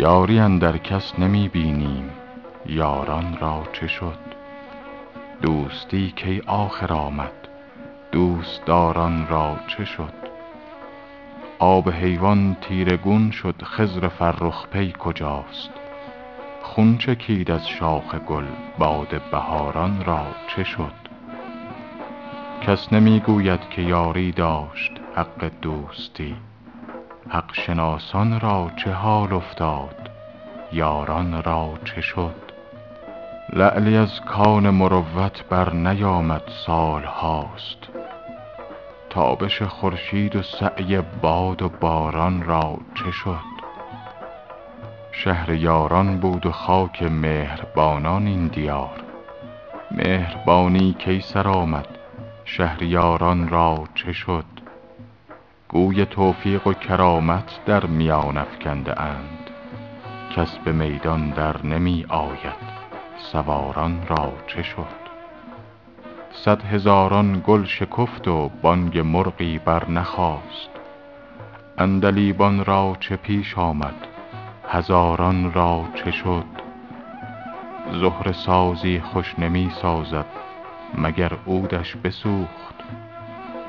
یاری اندر کس نمی بینیم. یاران را چه شد؟ دوستی کی آخر آمد؟ دوستداران را چه شد؟ آب حیوان تیره گون شد خضر فرخ پی کجاست؟ خون چکید از شاخ گل باد بهاران را چه شد؟ کس نمی گوید که یاری داشت حق دوستی. حق شناسان را چه حال افتاد؟ یاران را چه شد؟ لعلی از کان مروت برنیامد سال هاست تابش خورشید و سعی باد و باران را چه شد؟ شهر یاران بود و خاک مهربانان این دیار. مهربانی کی سر آمد؟ شهریاران را چه شد؟ گوی توفیق و کرامت در میان افکنده اند. کس به میدان در نمی آید. سواران را چه شد؟ صد هزاران گل شکفت و بانگ مرغی برنخاست عندلیبان را چه پیش آمد؟ هزاران را چه شد؟ زهره سازی خوش نمی سازد مگر عودش بسوخت؟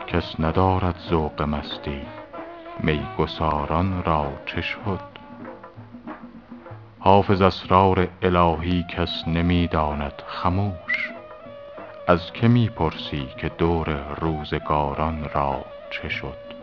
کس ندارد ذوق مستی. می گساران را چه شد؟ حافظ اسرار الهی کس نمی داند خموش. از که می پرسی که دور روزگاران را چه شد؟